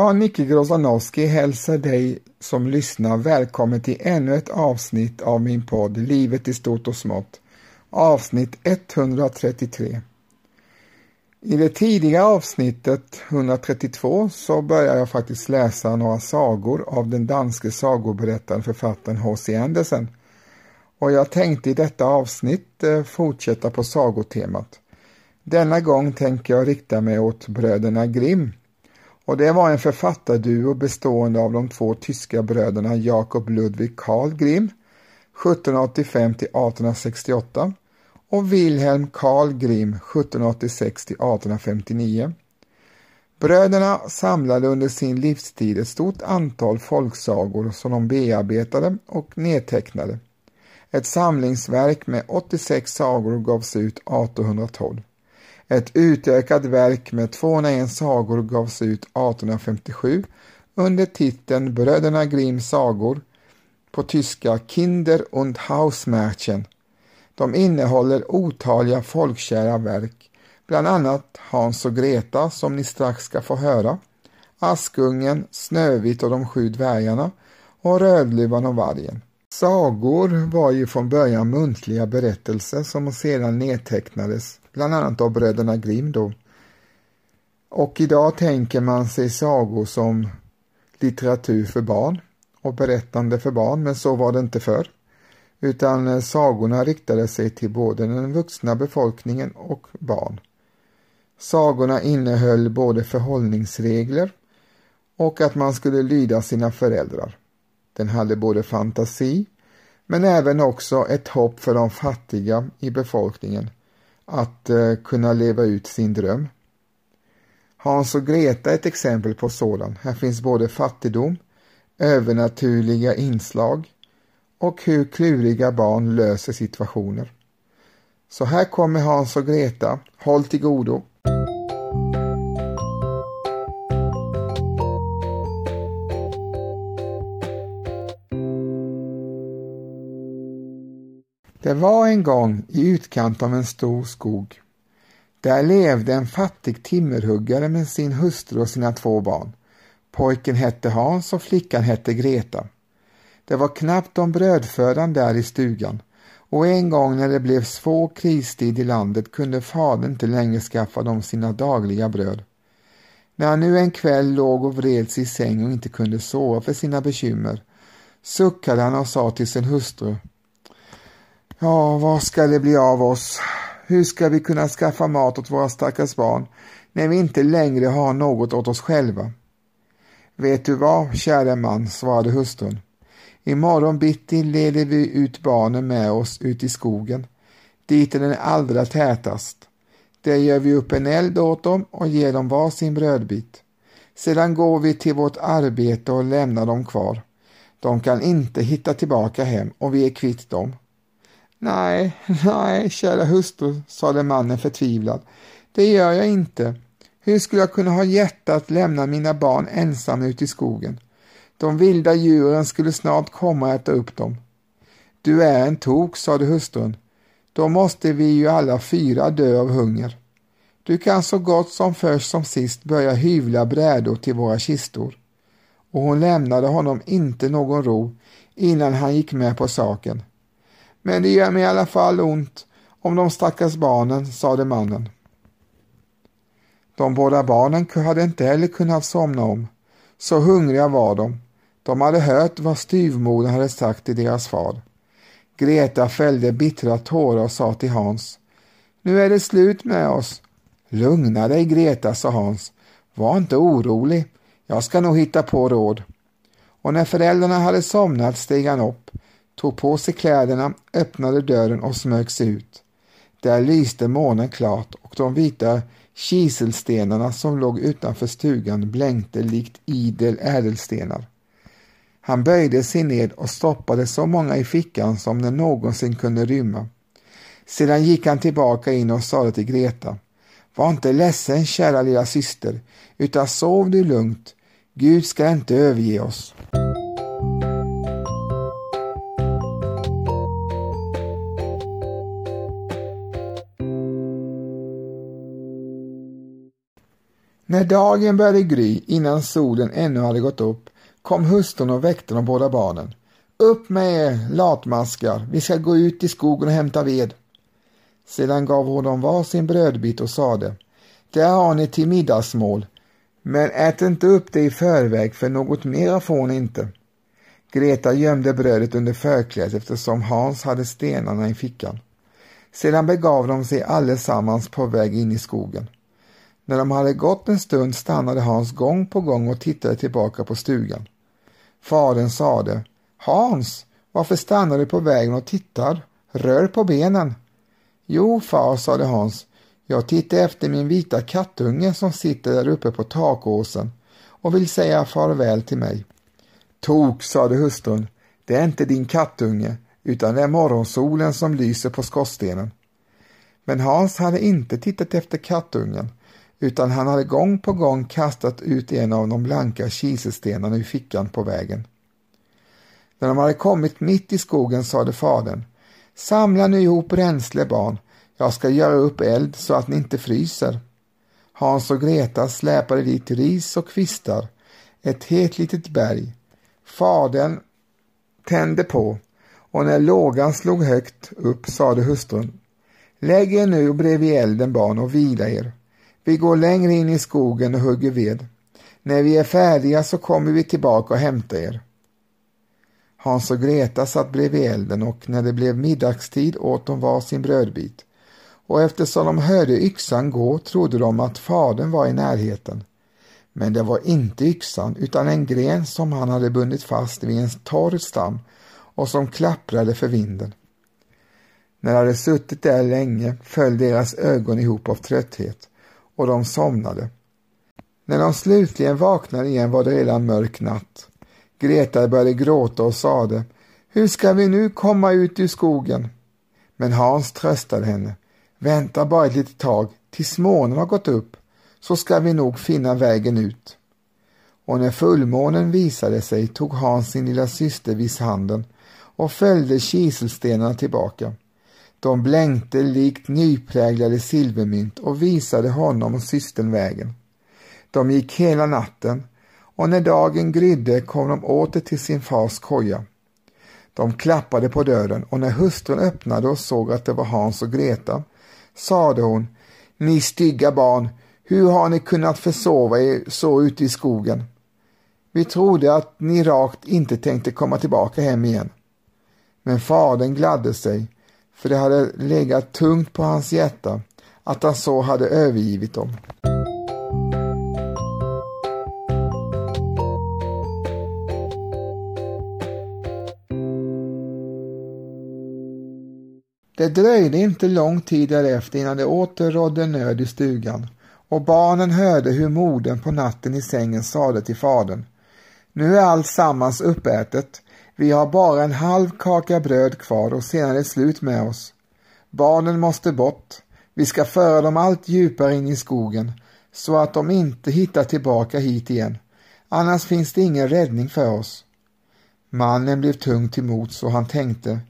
Jag, Nicke Grozanowski, hälsar dig som lyssnar välkommen till ännu ett avsnitt av min podd Livet i stort och smått. Avsnitt 133. I det tidiga avsnittet 132 så börjar jag faktiskt läsa några sagor av den danske sagoberättaren författaren H.C. Andersen. Och jag tänkte i detta avsnitt eh, fortsätta på sagotemat. Denna gång tänker jag rikta mig åt bröderna Grimm och det var en författarduo bestående av de två tyska bröderna Jakob Ludwig Karl Grimm 1785 till 1868 och Wilhelm Karl Grimm 1786 till 1859. Bröderna samlade under sin livstid ett stort antal folksagor som de bearbetade och nedtecknade. Ett samlingsverk med 86 sagor gavs ut 1812. Ett utökat verk med 201 sagor gavs ut 1857 under titeln Bröderna Grimms sagor på tyska Kinder und Hausmärchen. De innehåller otaliga folkkära verk, bland annat Hans och Greta som ni strax ska få höra, Askungen, Snövit och de sju dvärgarna och Rödluvan och vargen. Sagor var ju från början muntliga berättelser som sedan nedtecknades, bland annat av bröderna Grimm då. Och idag tänker man sig sagor som litteratur för barn och berättande för barn, men så var det inte förr. Utan eh, sagorna riktade sig till både den vuxna befolkningen och barn. Sagorna innehöll både förhållningsregler och att man skulle lyda sina föräldrar. Den hade både fantasi men även också ett hopp för de fattiga i befolkningen att eh, kunna leva ut sin dröm. Hans och Greta är ett exempel på sådan. Här finns både fattigdom, övernaturliga inslag och hur kluriga barn löser situationer. Så här kommer Hans och Greta. Håll till godo. Det var en gång i utkant av en stor skog. Där levde en fattig timmerhuggare med sin hustru och sina två barn. Pojken hette Hans och flickan hette Greta. Det var knappt om brödfödan där i stugan och en gång när det blev svår kristid i landet kunde fadern inte längre skaffa dem sina dagliga bröd. När han nu en kväll låg och vreds i säng och inte kunde sova för sina bekymmer suckade han och sa till sin hustru Ja, vad ska det bli av oss? Hur ska vi kunna skaffa mat åt våra stackars barn när vi inte längre har något åt oss själva? Vet du vad, käre man, svarade hustrun. Imorgon bitti leder vi ut barnen med oss ut i skogen, dit den är allra tätast. Där gör vi upp en eld åt dem och ger dem var sin brödbit. Sedan går vi till vårt arbete och lämnar dem kvar. De kan inte hitta tillbaka hem och vi är kvitt dem. Nej, nej, kära hustru, sade mannen förtvivlad. Det gör jag inte. Hur skulle jag kunna ha hjärta att lämna mina barn ensamma ute i skogen? De vilda djuren skulle snart komma och äta upp dem. Du är en tok, sade hustrun. Då måste vi ju alla fyra dö av hunger. Du kan så gott som först som sist börja hyvla brädor till våra kistor. Och hon lämnade honom inte någon ro innan han gick med på saken. Men det gör mig i alla fall ont om de stackars barnen, sade mannen. De båda barnen hade inte heller kunnat somna om. Så hungriga var de. De hade hört vad styvmodern hade sagt till deras far. Greta fällde bittra tårar och sa till Hans. Nu är det slut med oss. Lugna dig Greta, sa Hans. Var inte orolig. Jag ska nog hitta på råd. Och när föräldrarna hade somnat steg han upp tog på sig kläderna, öppnade dörren och smög sig ut. Där lyste månen klart och de vita kiselstenarna som låg utanför stugan blänkte likt idel ädelstenar. Han böjde sig ned och stoppade så många i fickan som den någonsin kunde rymma. Sedan gick han tillbaka in och sade till Greta. Var inte ledsen, kära lilla syster, utan sov du lugnt. Gud ska inte överge oss. När dagen började gry, innan solen ännu hade gått upp, kom hustrun och väckte de båda barnen. Upp med er, latmaskar, vi ska gå ut i skogen och hämta ved. Sedan gav hon dem var sin brödbit och sade, där har ni till middagsmål, men ät inte upp det i förväg för något mera får ni inte. Greta gömde brödet under förklädet eftersom Hans hade stenarna i fickan. Sedan begav de sig allesammans på väg in i skogen. När de hade gått en stund stannade Hans gång på gång och tittade tillbaka på stugan. Fadern sade Hans, varför stannar du på vägen och tittar? Rör på benen. Jo, far, sade Hans. Jag tittar efter min vita kattunge som sitter där uppe på takåsen och vill säga farväl till mig. Tok, sade hustrun. Det är inte din kattunge, utan det är morgonsolen som lyser på skorstenen. Men Hans hade inte tittat efter kattungen, utan han hade gång på gång kastat ut en av de blanka kiselstenarna ur fickan på vägen. När de hade kommit mitt i skogen sade fadern, samla nu ihop bränsle barn, jag ska göra upp eld så att ni inte fryser. Hans och Greta släpade dit ris och kvistar, ett helt litet berg. Fadern tände på och när lågan slog högt upp sade hustrun Lägg er nu bredvid elden barn och vila er. Vi går längre in i skogen och hugger ved. När vi är färdiga så kommer vi tillbaka och hämtar er. Hans och Greta satt bredvid elden och när det blev middagstid åt de var sin brödbit. Och eftersom de hörde yxan gå trodde de att fadern var i närheten. Men det var inte yxan utan en gren som han hade bundit fast vid en torr stam och som klapprade för vinden. När de hade suttit där länge föll deras ögon ihop av trötthet och de somnade. När de slutligen vaknade igen var det redan mörk natt. Greta började gråta och sade Hur ska vi nu komma ut ur skogen? Men Hans tröstade henne. Vänta bara ett litet tag tills månen har gått upp så ska vi nog finna vägen ut. Och när fullmånen visade sig tog Hans sin lilla syster vid handen och följde kiselstenarna tillbaka. De blänkte likt nypräglade silvermynt och visade honom och systern vägen. De gick hela natten och när dagen grydde kom de åter till sin fars koja. De klappade på dörren och när hustrun öppnade och såg att det var Hans och Greta sade hon Ni stygga barn, hur har ni kunnat försova er så ute i skogen? Vi trodde att ni rakt inte tänkte komma tillbaka hem igen. Men fadern gladde sig, för det hade legat tungt på hans hjärta att han så hade övergivit dem. Det dröjde inte lång tid därefter innan det åter rådde nöd i stugan och barnen hörde hur modern på natten i sängen sade till fadern Nu är allt sammans uppätet. Vi har bara en halv kaka bröd kvar och sedan är det slut med oss. Barnen måste bort. Vi ska föra dem allt djupare in i skogen så att de inte hittar tillbaka hit igen. Annars finns det ingen räddning för oss. Mannen blev tung till mots och han tänkte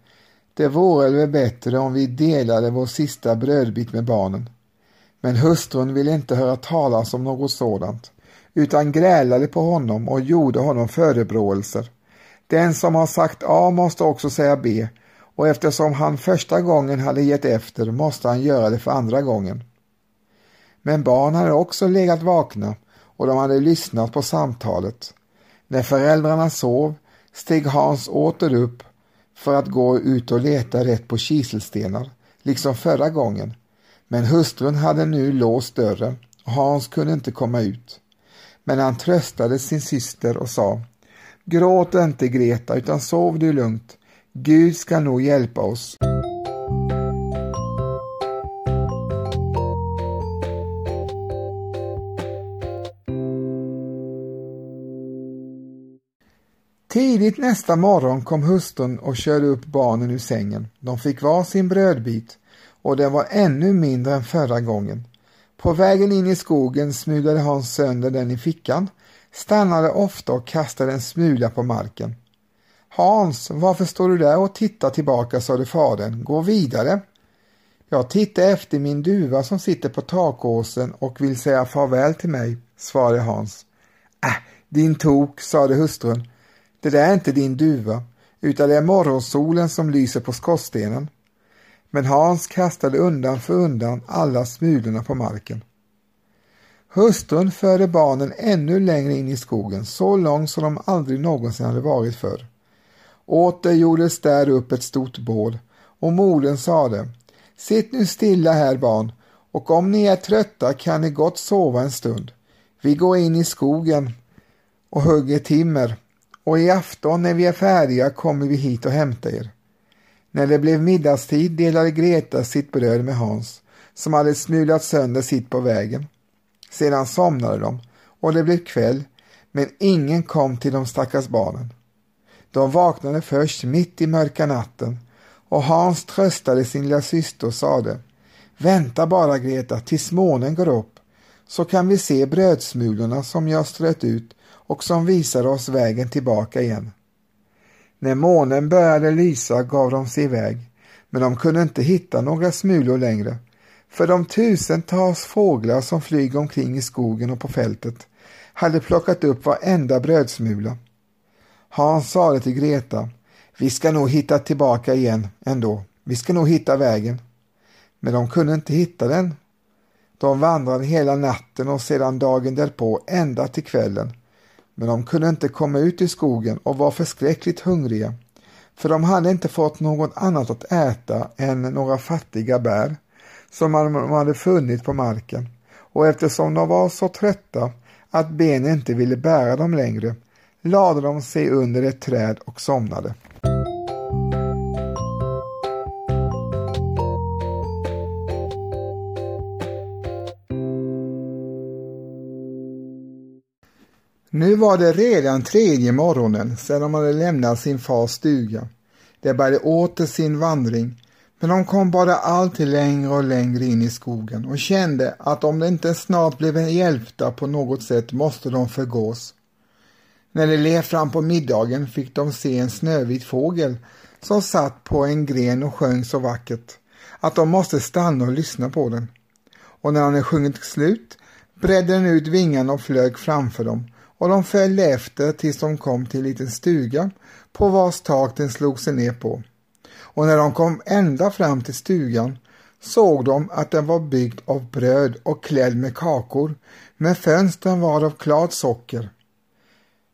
det vore väl bättre om vi delade vår sista brödbit med barnen. Men hustrun ville inte höra talas om något sådant, utan grälade på honom och gjorde honom förebråelser. Den som har sagt A måste också säga B och eftersom han första gången hade gett efter måste han göra det för andra gången. Men barn hade också legat vakna och de hade lyssnat på samtalet. När föräldrarna sov steg Hans åter upp för att gå ut och leta rätt på kiselstenar, liksom förra gången. Men hustrun hade nu låst dörren och Hans kunde inte komma ut. Men han tröstade sin syster och sa Gråt inte Greta utan sov du lugnt. Gud ska nog hjälpa oss. Tidigt nästa morgon kom hustrun och körde upp barnen ur sängen. De fick var sin brödbit och den var ännu mindre än förra gången. På vägen in i skogen smulade Hans sönder den i fickan, stannade ofta och kastade en smula på marken. Hans, varför står du där och tittar tillbaka, sade fadern. Gå vidare. Jag tittar efter min duva som sitter på takåsen och vill säga farväl till mig, svarade Hans. Äh, din tok, sade hustrun. Det där är inte din duva, utan det är morgonsolen som lyser på skorstenen. Men Hans kastade undan för undan alla smulorna på marken. Hustrun förde barnen ännu längre in i skogen, så långt som de aldrig någonsin hade varit förr. Åter gjordes där upp ett stort bål och modern sade Sitt nu stilla här barn och om ni är trötta kan ni gott sova en stund. Vi går in i skogen och hugger timmer och i afton när vi är färdiga kommer vi hit och hämtar er. När det blev middagstid delade Greta sitt bröd med Hans som hade smulat sönder sitt på vägen. Sedan somnade de och det blev kväll men ingen kom till de stackars barnen. De vaknade först mitt i mörka natten och Hans tröstade sin lilla syster och sade Vänta bara Greta tills månen går upp så kan vi se brödsmulorna som jag strött ut och som visar oss vägen tillbaka igen. När månen började lysa gav de sig iväg men de kunde inte hitta några smulor längre för de tusentals fåglar som flyger omkring i skogen och på fältet hade plockat upp varenda brödsmula. Hans sade till Greta, vi ska nog hitta tillbaka igen ändå, vi ska nog hitta vägen. Men de kunde inte hitta den. De vandrade hela natten och sedan dagen därpå ända till kvällen. Men de kunde inte komma ut i skogen och var förskräckligt hungriga, för de hade inte fått något annat att äta än några fattiga bär som de hade funnit på marken och eftersom de var så trötta att benen inte ville bära dem längre lade de sig under ett träd och somnade. Nu var det redan tredje morgonen sedan de hade lämnat sin fars stuga. De började åter sin vandring men de kom bara alltid längre och längre in i skogen och kände att om de inte snart blev hjälpta på något sätt måste de förgås. När de led fram på middagen fick de se en snövit fågel som satt på en gren och sjöng så vackert att de måste stanna och lyssna på den. Och när han hade sjungit slut bredde den ut vingarna och flög framför dem och de följde efter tills de kom till en liten stuga på vars tak den slog sig ner på och när de kom ända fram till stugan såg de att den var byggd av bröd och klädd med kakor, men fönstren var av klart socker.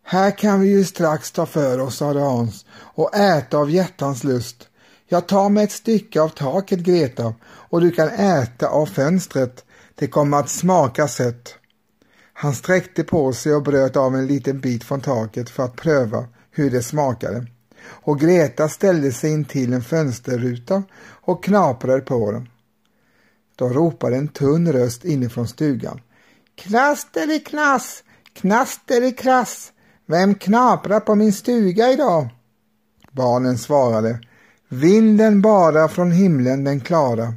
Här kan vi ju strax ta för oss, sade Hans, och äta av hjärtans lust. Jag tar mig ett stycke av taket, Greta, och du kan äta av fönstret. Det kommer att smaka sött. Han sträckte på sig och bröt av en liten bit från taket för att pröva hur det smakade och Greta ställde sig in till en fönsterruta och knaprade på den. Då ropade en tunn röst inifrån stugan. Knasteriknass, knasterikrass, vem knaprar på min stuga idag? Barnen svarade Vinden bara från himlen den klara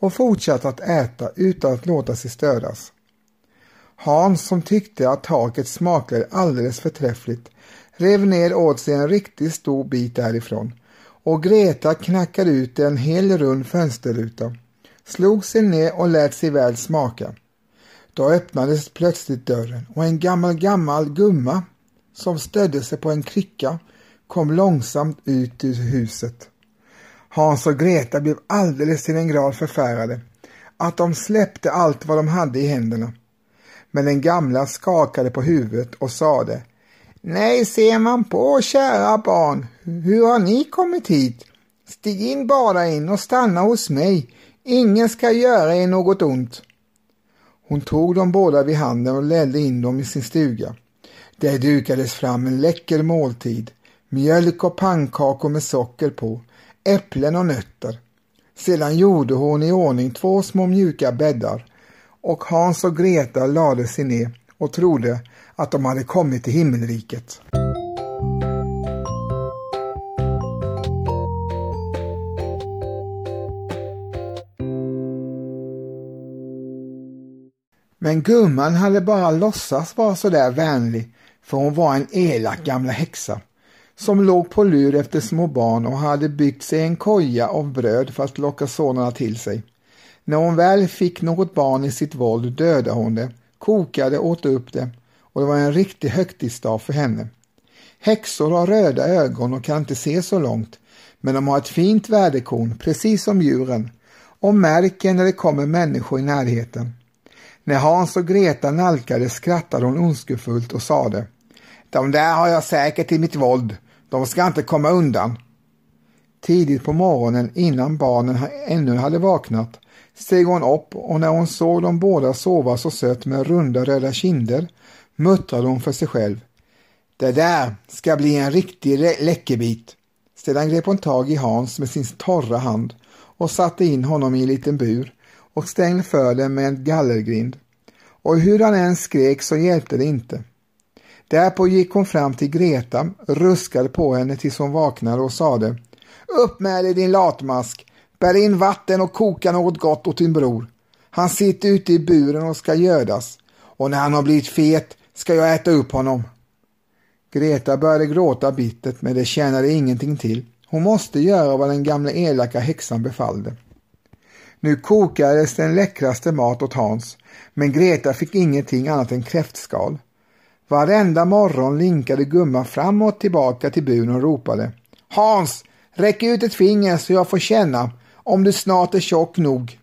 och fortsatte att äta utan att låta sig störas. Hans som tyckte att taket smakade alldeles förträffligt rev ner åt sig en riktigt stor bit därifrån och Greta knackade ut en hel rund fönsterruta, slog sig ner och lät sig väl smaka. Då öppnades plötsligt dörren och en gammal, gammal gumma som stödde sig på en krycka kom långsamt ut ur huset. Hans och Greta blev alldeles till en grad förfärade att de släppte allt vad de hade i händerna. Men den gamla skakade på huvudet och sade Nej, ser man på, kära barn, hur har ni kommit hit? Stig in bara in och stanna hos mig. Ingen ska göra er något ont. Hon tog dem båda vid handen och ledde in dem i sin stuga. Där dukades fram en läcker måltid. Mjölk och pannkakor med socker på, äpplen och nötter. Sedan gjorde hon i ordning två små mjuka bäddar och Hans och Greta lade sig ner och trodde att de hade kommit till himmelriket. Men gumman hade bara låtsats vara sådär vänlig för hon var en elak gamla häxa som låg på lur efter små barn och hade byggt sig en koja av bröd för att locka sådana till sig. När hon väl fick något barn i sitt våld dödade hon det kokade och åt upp det och det var en riktig högtidsdag för henne. Häxor har röda ögon och kan inte se så långt, men de har ett fint väderkorn, precis som djuren, och märker när det kommer människor i närheten. När Hans och Greta nalkades skrattade hon ondskefullt och sade De där har jag säkert i mitt våld. De ska inte komma undan. Tidigt på morgonen innan barnen ännu hade vaknat steg hon upp och när hon såg dem båda sova så sött med runda röda kinder muttrade hon för sig själv. Det där ska bli en riktig läckerbit. Sedan grep hon tag i Hans med sin torra hand och satte in honom i en liten bur och stängde för den med en gallergrind. Och hur han än skrek så hjälpte det inte. Därpå gick hon fram till Greta, ruskade på henne tills hon vaknade och sade Upp med dig din latmask, bär in vatten och koka något gott åt din bror. Han sitter ute i buren och ska gödas och när han har blivit fet ska jag äta upp honom. Greta började gråta bittert men det tjänade ingenting till. Hon måste göra vad den gamla elaka häxan befallde. Nu kokades den läckraste mat åt Hans, men Greta fick ingenting annat än kräftskal. Varenda morgon linkade gumman fram och tillbaka till buren och ropade Hans, räck ut ett finger så jag får känna om du snart är tjock nog.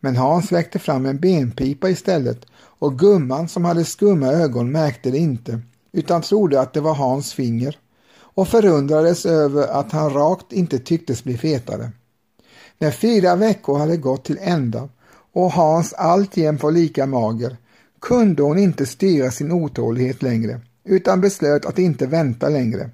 Men Hans räckte fram en benpipa istället och gumman som hade skumma ögon märkte det inte utan trodde att det var Hans finger och förundrades över att han rakt inte tycktes bli fetare. När fyra veckor hade gått till ända och Hans alltjämt var lika mager kunde hon inte styra sin otålighet längre utan beslöt att inte vänta längre.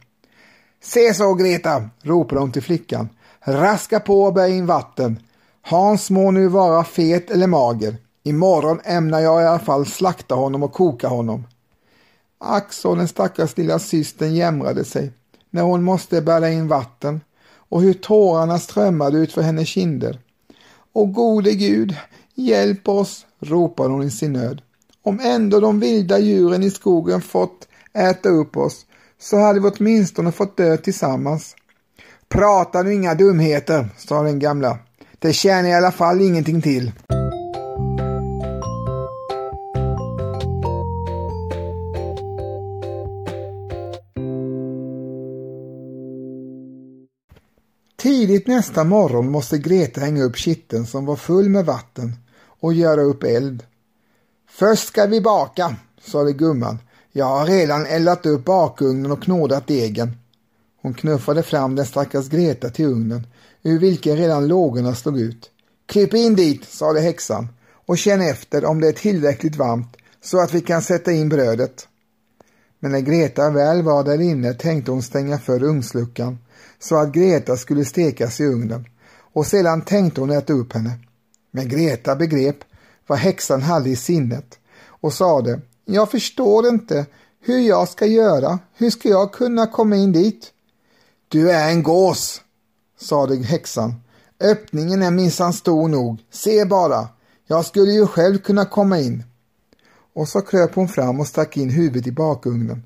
Se så Greta, ropade hon till flickan. Raska på och bär in vatten. Hans må nu vara fet eller mager. Imorgon ämnar jag i alla fall slakta honom och koka honom. Ack så den stackars lilla systern jämrade sig när hon måste bära in vatten och hur tårarna strömmade ut för hennes kinder. O gode Gud, hjälp oss, ropade hon i sin nöd. Om ändå de vilda djuren i skogen fått äta upp oss så hade vi åtminstone fått dö tillsammans. Prata nu inga dumheter, sa den gamla. Det tjänar i alla fall ingenting till. Tidigt nästa morgon måste Greta hänga upp kitteln som var full med vatten och göra upp eld. Först ska vi baka, sade gumman. Jag har redan eldat upp bakugnen och knådat degen. Hon knuffade fram den stackars Greta till ugnen, ur vilken redan lågorna slog ut. Klipp in dit, sade häxan, och känn efter om det är tillräckligt varmt så att vi kan sätta in brödet. Men när Greta väl var där inne tänkte hon stänga för ugnsluckan så att Greta skulle stekas i ugnen och sedan tänkte hon äta upp henne. Men Greta begrep vad häxan hade i sinnet och sade Jag förstår inte hur jag ska göra. Hur ska jag kunna komma in dit? Du är en gås, sade häxan. Öppningen är minsann stor nog. Se bara, jag skulle ju själv kunna komma in. Och så kröp hon fram och stack in huvudet i bakugnen.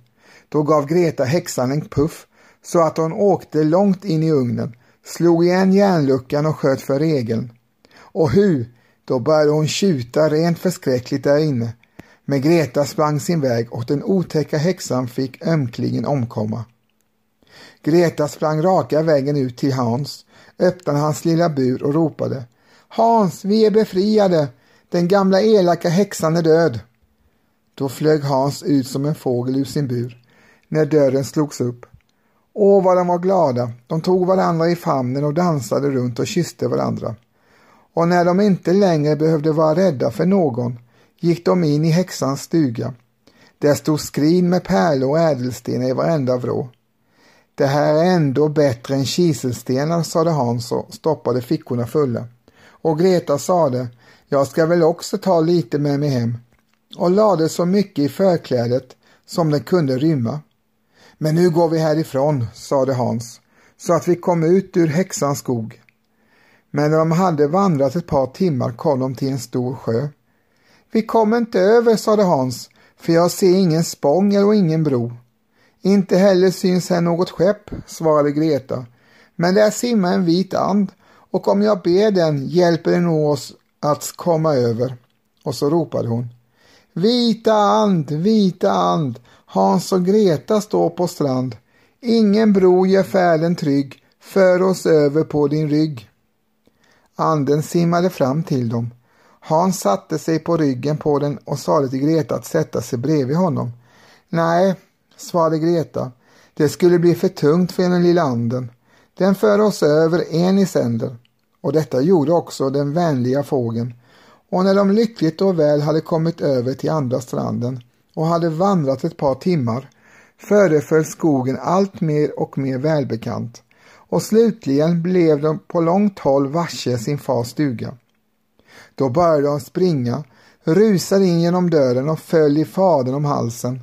Då gav Greta häxan en puff så att hon åkte långt in i ugnen, slog igen järnluckan och sköt för regeln. Och hu, då började hon tjuta rent förskräckligt där inne. Men Greta sprang sin väg och den otäcka häxan fick ömkligen omkomma. Greta sprang raka vägen ut till Hans, öppnade hans lilla bur och ropade Hans, vi är befriade! Den gamla elaka häxan är död! Då flög Hans ut som en fågel ur sin bur när dörren slogs upp. Åh, vad de var glada. De tog varandra i famnen och dansade runt och kysste varandra. Och när de inte längre behövde vara rädda för någon gick de in i häxans stuga. Där stod skrin med pärlor och ädelstenar i varenda vrå. Det här är ändå bättre än kiselstenar, sade Hans och stoppade fickorna fulla. Och Greta sade, jag ska väl också ta lite med mig hem och lade så mycket i förklädet som den kunde rymma. Men nu går vi härifrån, sade Hans, så att vi kom ut ur häxans skog. Men när de hade vandrat ett par timmar kom de till en stor sjö. Vi kommer inte över, sade Hans, för jag ser ingen spång och ingen bro. Inte heller syns här något skepp, svarade Greta, men där simmar en vit and och om jag ber den hjälper den oss att komma över. Och så ropade hon. Vita and, vita and, Hans och Greta står på strand. Ingen bro gör färden trygg, för oss över på din rygg. Anden simmade fram till dem. Hans satte sig på ryggen på den och sade till Greta att sätta sig bredvid honom. Nej, svarade Greta, det skulle bli för tungt för den lilla anden. Den för oss över en i sänder. Och detta gjorde också den vänliga fågeln. Och när de lyckligt och väl hade kommit över till andra stranden och hade vandrat ett par timmar föreföll skogen allt mer och mer välbekant och slutligen blev de på långt håll varse sin fars stuga. Då började de springa, rusade in genom dörren och föll i fadern om halsen.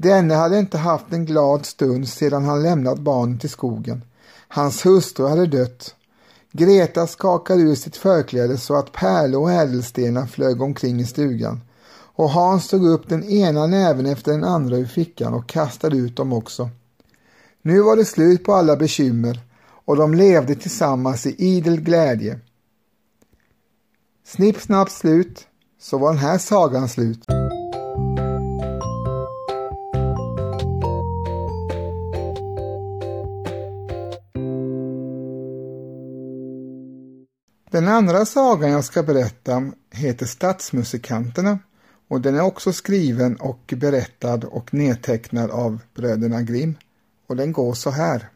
Denne hade inte haft en glad stund sedan han lämnat barnet i skogen. Hans hustru hade dött. Greta skakade ur sitt förkläde så att pärlor och ädelstenar flög omkring i stugan och Hans tog upp den ena näven efter den andra ur fickan och kastade ut dem också. Nu var det slut på alla bekymmer och de levde tillsammans i idel glädje. Snipp, snapp, slut, så var den här sagan slut. Den andra sagan jag ska berätta heter Stadsmusikanterna och den är också skriven och berättad och nedtecknad av bröderna Grimm och den går så här.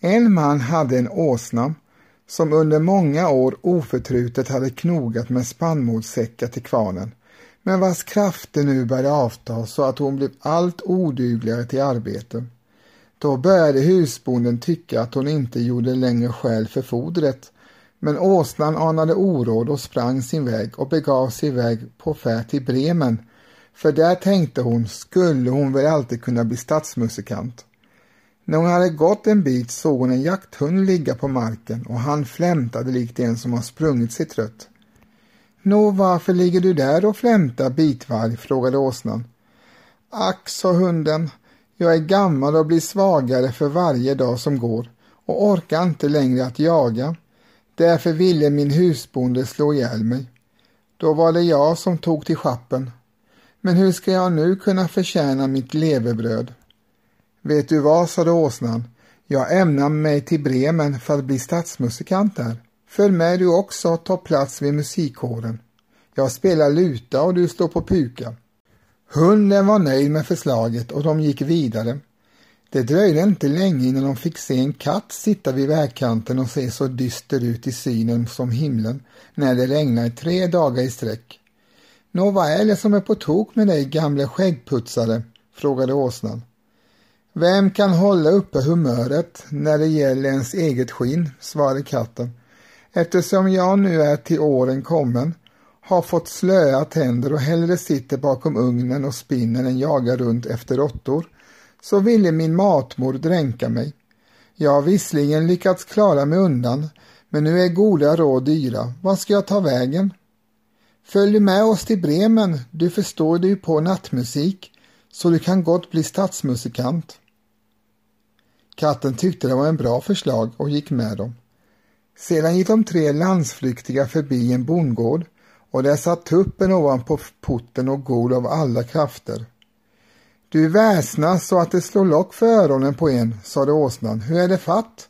En man hade en åsna som under många år oförtrutet hade knogat med spannmålssäckar till kvarnen men vars krafter nu började avta så att hon blev allt odugligare till arbete. Då började husbonden tycka att hon inte gjorde längre skäl för fodret men åsnan anade oråd och sprang sin väg och begav sig iväg på färd till Bremen, för där tänkte hon skulle hon väl alltid kunna bli stadsmusikant. När hon hade gått en bit såg hon en jakthund ligga på marken och han flämtade likt en som har sprungit sig trött. Nå, varför ligger du där och flämtar bitvarg? frågade åsnan. Ack, sa hunden, jag är gammal och blir svagare för varje dag som går och orkar inte längre att jaga. Därför ville min husbonde slå ihjäl mig. Då var det jag som tog till schappen. Men hur ska jag nu kunna förtjäna mitt levebröd? Vet du vad, sade åsnan. Jag ämnar mig till Bremen för att bli stadsmusikant där. Följ med du också och ta plats vid musikkåren. Jag spelar luta och du står på puka. Hunden var nöjd med förslaget och de gick vidare. Det dröjde inte länge innan de fick se en katt sitta vid vägkanten och se så dyster ut i synen som himlen när det regnade tre dagar i sträck. Nå, vad är det som är på tok med dig, gamle skäggputsare? frågade åsnan. Vem kan hålla uppe humöret när det gäller ens eget skinn, svarade katten. Eftersom jag nu är till åren kommen, har fått slöa tänder och hellre sitter bakom ugnen och spinner än jagar runt efter råttor, så ville min matmor dränka mig. Jag har visserligen lyckats klara mig undan, men nu är goda råd dyra. Vad ska jag ta vägen? Följ med oss till Bremen, du förstår dig på nattmusik, så du kan gott bli stadsmusikant. Katten tyckte det var en bra förslag och gick med dem. Sedan gick de tre landsflyktiga förbi en bondgård och där satt tuppen ovanpå porten och gol av alla krafter. Du väsnas så att det slår lock för öronen på en, sade åsnan. Hur är det fatt?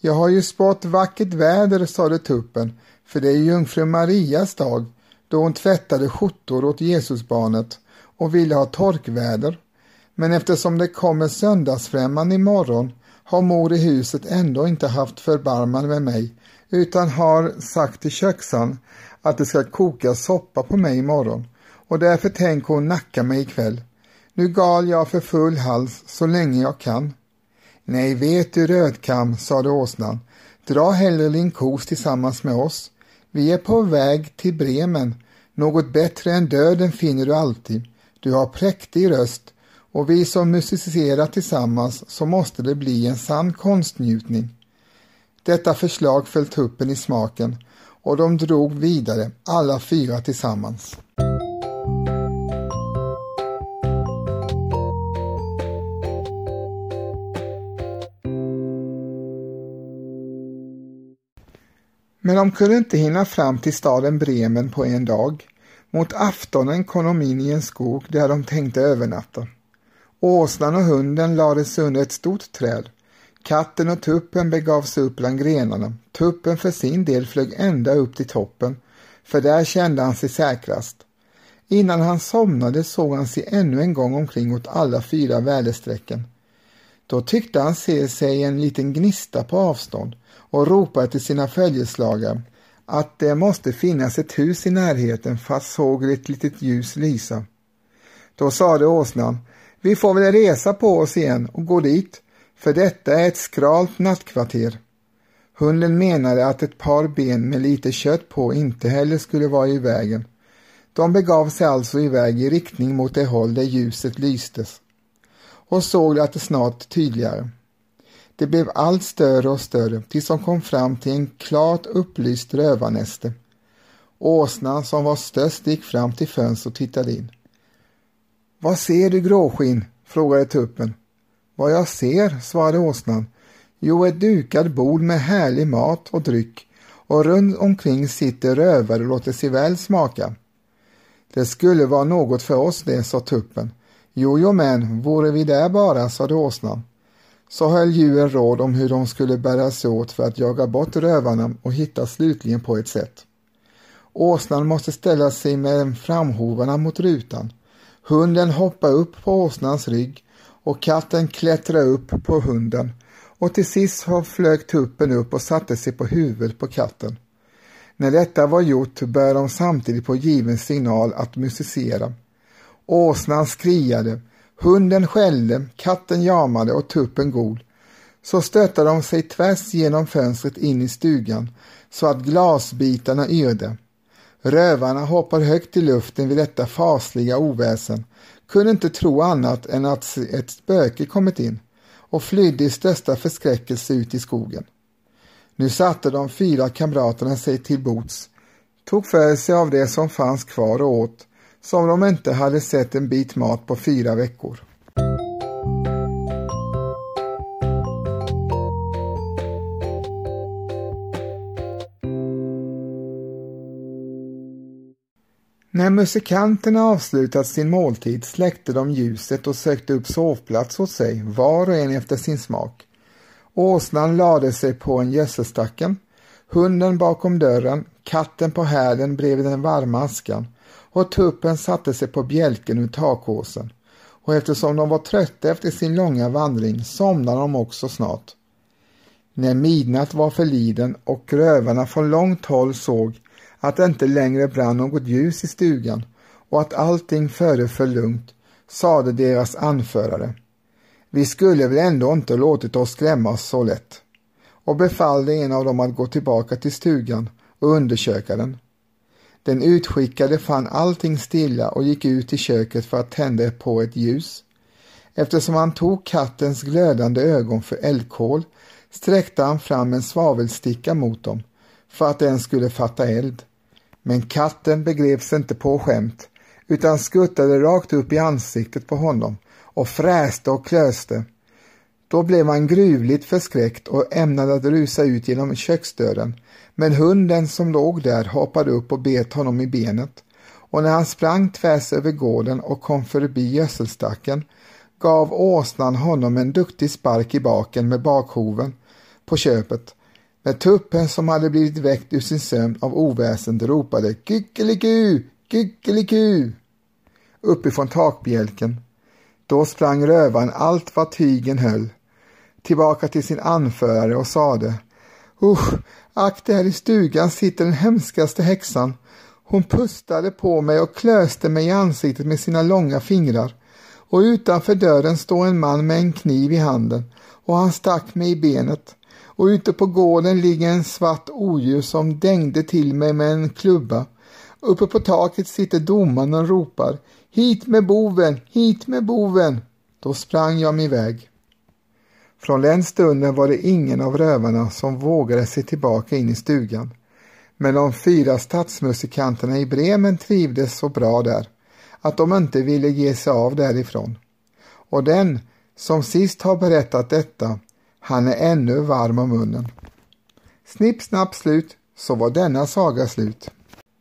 Jag har ju spått vackert väder, sade tuppen, för det är jungfru Marias dag, då hon tvättade skjortor åt Jesusbarnet och ville ha torkväder. Men eftersom det kommer söndagsfrämmande imorgon har mor i huset ändå inte haft förbarman med mig utan har sagt till köksan att det ska koka soppa på mig imorgon och därför tänker hon nacka mig ikväll. Nu gal jag för full hals så länge jag kan. Nej, vet du Rödkam, sade åsnan, dra hellre din kos tillsammans med oss. Vi är på väg till Bremen. Något bättre än döden finner du alltid. Du har präktig röst och vi som musicerar tillsammans så måste det bli en sann konstnjutning. Detta förslag föll tuppen i smaken och de drog vidare, alla fyra tillsammans. Men de kunde inte hinna fram till staden Bremen på en dag. Mot aftonen kom de in i en skog där de tänkte övernatta. Åsnan och hunden lade sig under ett stort träd. Katten och tuppen begav sig upp bland grenarna. Tuppen för sin del flög ända upp till toppen, för där kände han sig säkrast. Innan han somnade såg han sig ännu en gång omkring åt alla fyra väderstrecken. Då tyckte han se sig en liten gnista på avstånd och ropade till sina följeslagare att det måste finnas ett hus i närheten fast såg ett litet ljus lysa. Då sade åsnan, vi får väl resa på oss igen och gå dit, för detta är ett skralt nattkvarter. Hunden menade att ett par ben med lite kött på inte heller skulle vara i vägen. De begav sig alltså iväg i riktning mot det håll där ljuset lystes och såg att det snart tydligare. Det blev allt större och större tills de kom fram till en klart upplyst rövarnäste. Åsnan som var störst gick fram till fönstret och tittade in. Vad ser du gråskinn? frågade tuppen. Vad jag ser, svarade åsnan. Jo, ett dukat bord med härlig mat och dryck och runt omkring sitter rövare och låter sig väl smaka. Det skulle vara något för oss det, sa tuppen. Jo, jo men, vore vi där bara, sade åsnan. Så höll djuren råd om hur de skulle bära sig åt för att jaga bort rövarna och hitta slutligen på ett sätt. Åsnan måste ställa sig med framhovarna mot rutan. Hunden hoppar upp på åsnans rygg och katten klättrar upp på hunden och till sist flög tuppen upp och satte sig på huvudet på katten. När detta var gjort började de samtidigt på given signal att musicera. Åsnan skriade, hunden skällde, katten jamade och tuppen gol. Så stötte de sig tvärs genom fönstret in i stugan så att glasbitarna yrde. Rövarna hoppade högt i luften vid detta fasliga oväsen, kunde inte tro annat än att ett spöke kommit in och flydde i största förskräckelse ut i skogen. Nu satte de fyra kamraterna sig till bords, tog för sig av det som fanns kvar och åt, som de inte hade sett en bit mat på fyra veckor. När musikanterna avslutat sin måltid släckte de ljuset och sökte upp sovplats åt sig, var och en efter sin smak. Åsnan lade sig på en gödselstacken, hunden bakom dörren, katten på härden bredvid den varma askan och tuppen satte sig på bjälken ur takåsen. Och eftersom de var trötta efter sin långa vandring somnade de också snart. När midnatt var förliden och rövarna från långt håll såg att det inte längre brann något ljus i stugan och att allting föreföll lugnt, sade deras anförare. Vi skulle väl ändå inte låtit oss skrämmas så lätt och befallde en av dem att gå tillbaka till stugan och undersöka den. Den utskickade fann allting stilla och gick ut i köket för att tända på ett ljus. Eftersom han tog kattens glödande ögon för eldkol sträckte han fram en svavelsticka mot dem för att den skulle fatta eld. Men katten begrep sig inte på skämt utan skuttade rakt upp i ansiktet på honom och fräste och klöste. Då blev han gruvligt förskräckt och ämnade att rusa ut genom köksdörren, men hunden som låg där hoppade upp och bet honom i benet. Och när han sprang tvärs över gården och kom förbi gödselstacken gav åsnan honom en duktig spark i baken med bakhoven på köpet. När tuppen som hade blivit väckt ur sin sömn av oväsen ropade Kyckeliku, kyckeliku uppifrån takbjälken. Då sprang rövaren allt vad tygen höll tillbaka till sin anförare och sade Usch, ack där i stugan sitter den hemskaste häxan. Hon pustade på mig och klöste mig i ansiktet med sina långa fingrar och utanför dörren står en man med en kniv i handen och han stack mig i benet och ute på gården ligger en svart odjur som dängde till mig med en klubba. Uppe på taket sitter domaren och ropar Hit med boven, hit med boven. Då sprang jag mig iväg. Från den stunden var det ingen av rövarna som vågade sig tillbaka in i stugan. Men de fyra stadsmusikanterna i Bremen trivdes så bra där att de inte ville ge sig av därifrån. Och den som sist har berättat detta, han är ännu varm om munnen. Snipp, snapp, slut, så var denna saga slut.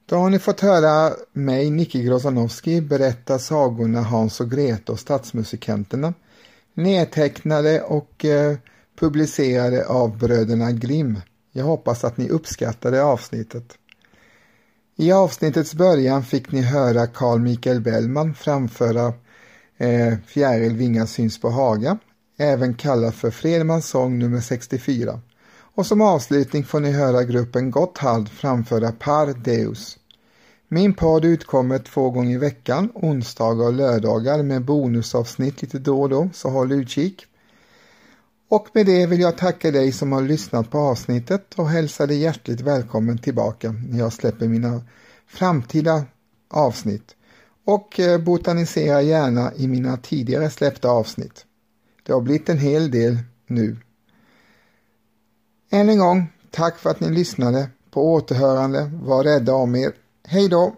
Då har ni fått höra mig, Nicke Grozanowski, berätta sagorna Hans och Greta och Stadsmusikanterna, nedtecknade och eh, publicerade av bröderna Grimm. Jag hoppas att ni uppskattade avsnittet. I avsnittets början fick ni höra Carl Michael Bellman framföra eh, Fjäril Vingar syns på Haga, även kallad för Fredmans sång nummer 64. Och som avslutning får ni höra gruppen Gotthard framföra Par Deus. Min podd utkommer två gånger i veckan, onsdagar och lördagar med bonusavsnitt lite då och då, så håll utkik. Och med det vill jag tacka dig som har lyssnat på avsnittet och hälsa dig hjärtligt välkommen tillbaka när jag släpper mina framtida avsnitt. Och eh, botanisera gärna i mina tidigare släppta avsnitt. Det har blivit en hel del nu. Än en gång, tack för att ni lyssnade. På återhörande, var rädda om er. Hej då!